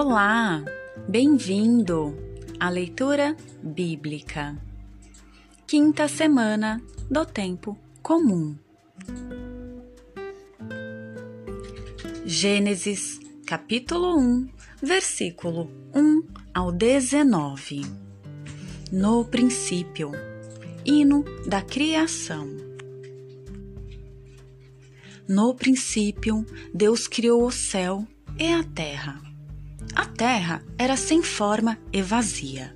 Olá, bem-vindo à leitura bíblica. Quinta semana do tempo comum. Gênesis, capítulo 1, versículo 1 ao 19. No princípio, hino da criação. No princípio, Deus criou o céu e a terra. A terra era sem forma e vazia,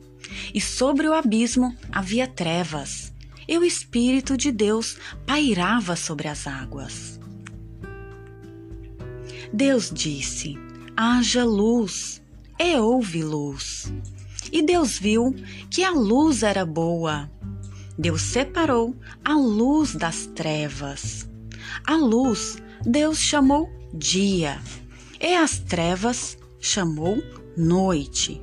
e sobre o abismo havia trevas, e o Espírito de Deus pairava sobre as águas. Deus disse: haja luz, e houve luz. E Deus viu que a luz era boa. Deus separou a luz das trevas. A luz Deus chamou dia, e as trevas chamou noite.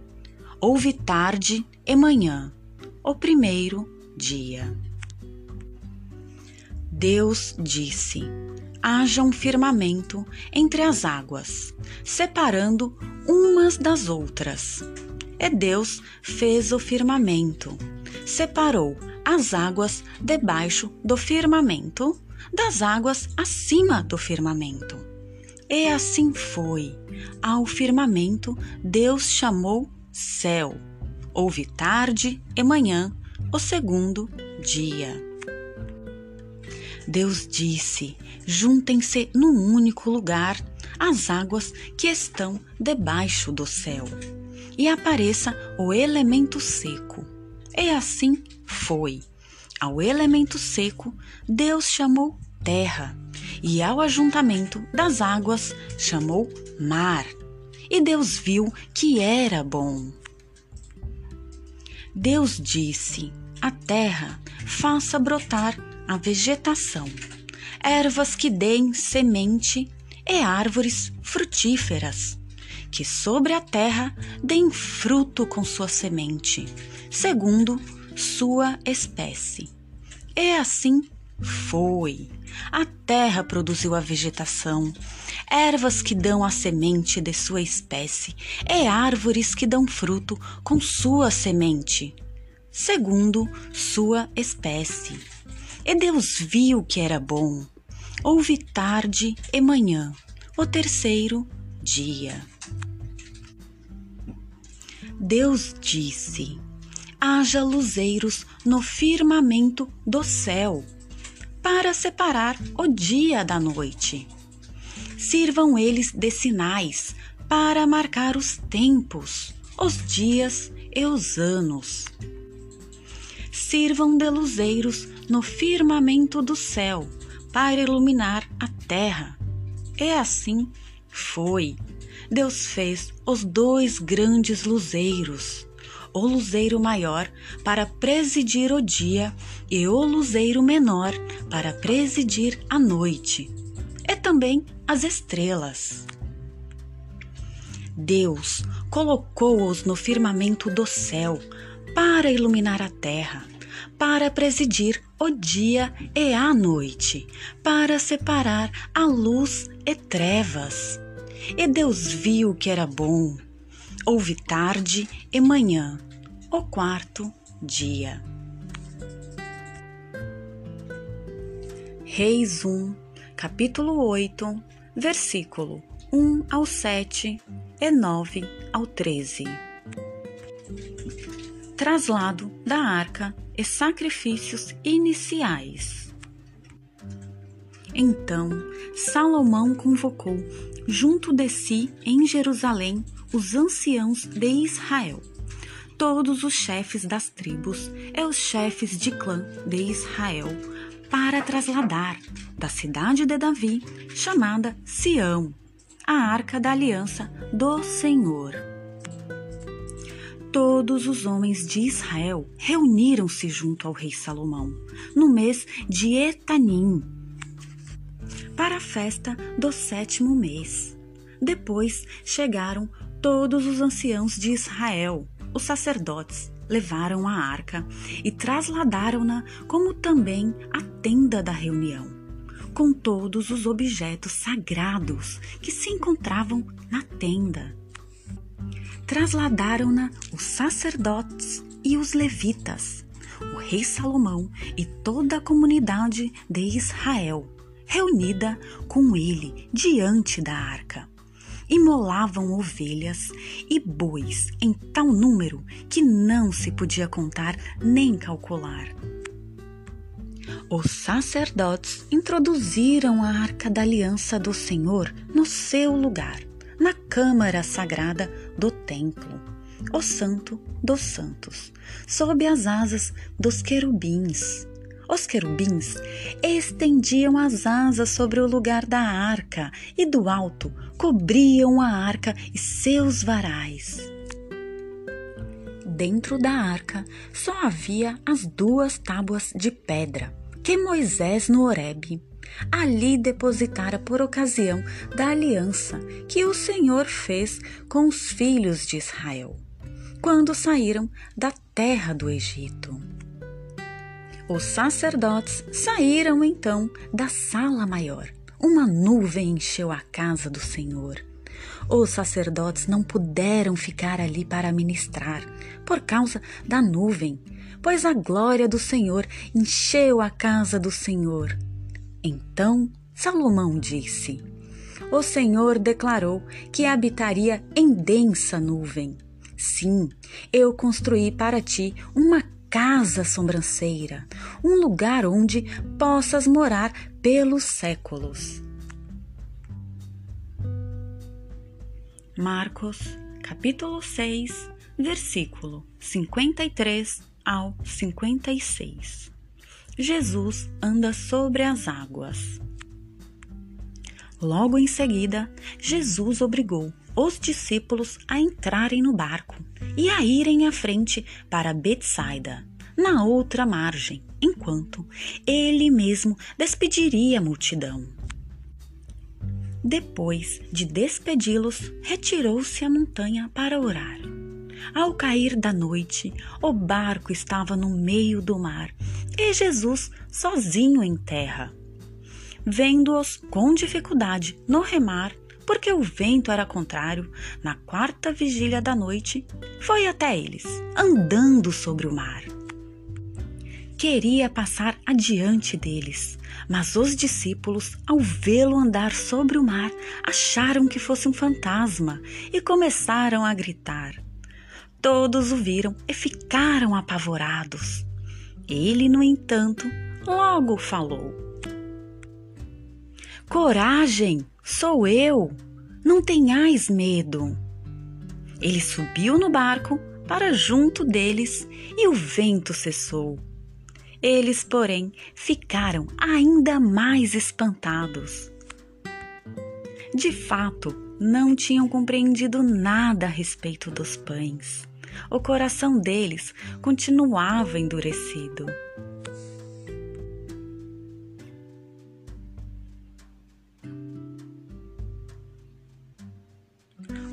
Houve tarde e manhã, o primeiro dia. Deus disse: haja um firmamento entre as águas, separando umas das outras. E Deus fez o firmamento, separou as águas debaixo do firmamento das águas acima do firmamento. E assim foi. Ao firmamento Deus chamou céu. Houve tarde e manhã, o segundo dia. Deus disse: Juntem-se num único lugar as águas que estão debaixo do céu, e apareça o elemento seco. E assim foi. Ao elemento seco, Deus chamou terra, e ao ajuntamento das águas chamou mar. E Deus viu que era bom. Deus disse: A terra faça brotar a vegetação, ervas que deem semente e árvores frutíferas, que sobre a terra deem fruto com sua semente, segundo sua espécie. E assim foi. A terra produziu a vegetação, ervas que dão a semente de sua espécie, e árvores que dão fruto com sua semente, segundo sua espécie. E Deus viu que era bom. Houve tarde e manhã, o terceiro dia. Deus disse: haja luzeiros no firmamento do céu para separar o dia da noite. Sirvam eles de sinais para marcar os tempos, os dias e os anos. Sirvam de luzeiros no firmamento do céu para iluminar a terra. E assim foi. Deus fez os dois grandes luzeiros o luzeiro maior para presidir o dia e o luzeiro menor para presidir a noite, e também as estrelas. Deus colocou-os no firmamento do céu para iluminar a terra, para presidir o dia e a noite, para separar a luz e trevas. E Deus viu que era bom. Houve tarde e manhã, o quarto dia. Reis 1, capítulo 8, versículo 1 ao 7 e 9 ao 13. Traslado da arca e sacrifícios iniciais. Então Salomão convocou junto de si em Jerusalém os anciãos de Israel, todos os chefes das tribos e os chefes de clã de Israel, para trasladar da cidade de Davi, chamada Sião, a arca da aliança do Senhor. Todos os homens de Israel reuniram-se junto ao rei Salomão no mês de Etanim, para a festa do sétimo mês. Depois chegaram todos os anciãos de Israel, os sacerdotes, levaram a arca e trasladaram-na, como também a tenda da reunião, com todos os objetos sagrados que se encontravam na tenda. trasladaram-na os sacerdotes e os levitas, o rei Salomão e toda a comunidade de Israel, reunida com ele diante da arca. Imolavam ovelhas e bois em tal número que não se podia contar nem calcular. Os sacerdotes introduziram a arca da aliança do Senhor no seu lugar, na câmara sagrada do templo, o Santo dos Santos, sob as asas dos querubins. Os querubins estendiam as asas sobre o lugar da arca e do alto cobriam a arca e seus varais. Dentro da arca só havia as duas tábuas de pedra que Moisés no Horebe ali depositara por ocasião da aliança que o Senhor fez com os filhos de Israel, quando saíram da terra do Egito. Os sacerdotes saíram então da sala maior. Uma nuvem encheu a casa do Senhor. Os sacerdotes não puderam ficar ali para ministrar por causa da nuvem, pois a glória do Senhor encheu a casa do Senhor. Então Salomão disse: O Senhor declarou que habitaria em densa nuvem. Sim, eu construí para ti uma casa sobranceira, um lugar onde possas morar pelos séculos. Marcos, capítulo 6, versículo 53 ao 56. Jesus anda sobre as águas. Logo em seguida, Jesus obrigou os discípulos a entrarem no barco e a irem à frente para Betsaida, na outra margem, enquanto ele mesmo despediria a multidão. Depois de despedi-los, retirou-se à montanha para orar. Ao cair da noite, o barco estava no meio do mar e Jesus sozinho em terra. Vendo-os com dificuldade no remar, porque o vento era contrário, na quarta vigília da noite, foi até eles, andando sobre o mar. Queria passar adiante deles, mas os discípulos, ao vê-lo andar sobre o mar, acharam que fosse um fantasma e começaram a gritar. Todos o viram e ficaram apavorados. Ele, no entanto, logo falou: Coragem, sou eu, não tenhais medo. Ele subiu no barco para junto deles e o vento cessou. Eles, porém, ficaram ainda mais espantados. De fato, não tinham compreendido nada a respeito dos pães o coração deles continuava endurecido.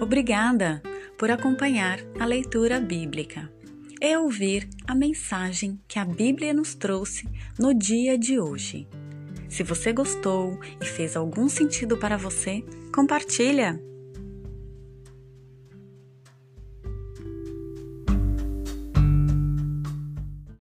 Obrigada por acompanhar a leitura bíblica e ouvir a mensagem que a Bíblia nos trouxe no dia de hoje. Se você gostou e fez algum sentido para você, compartilha!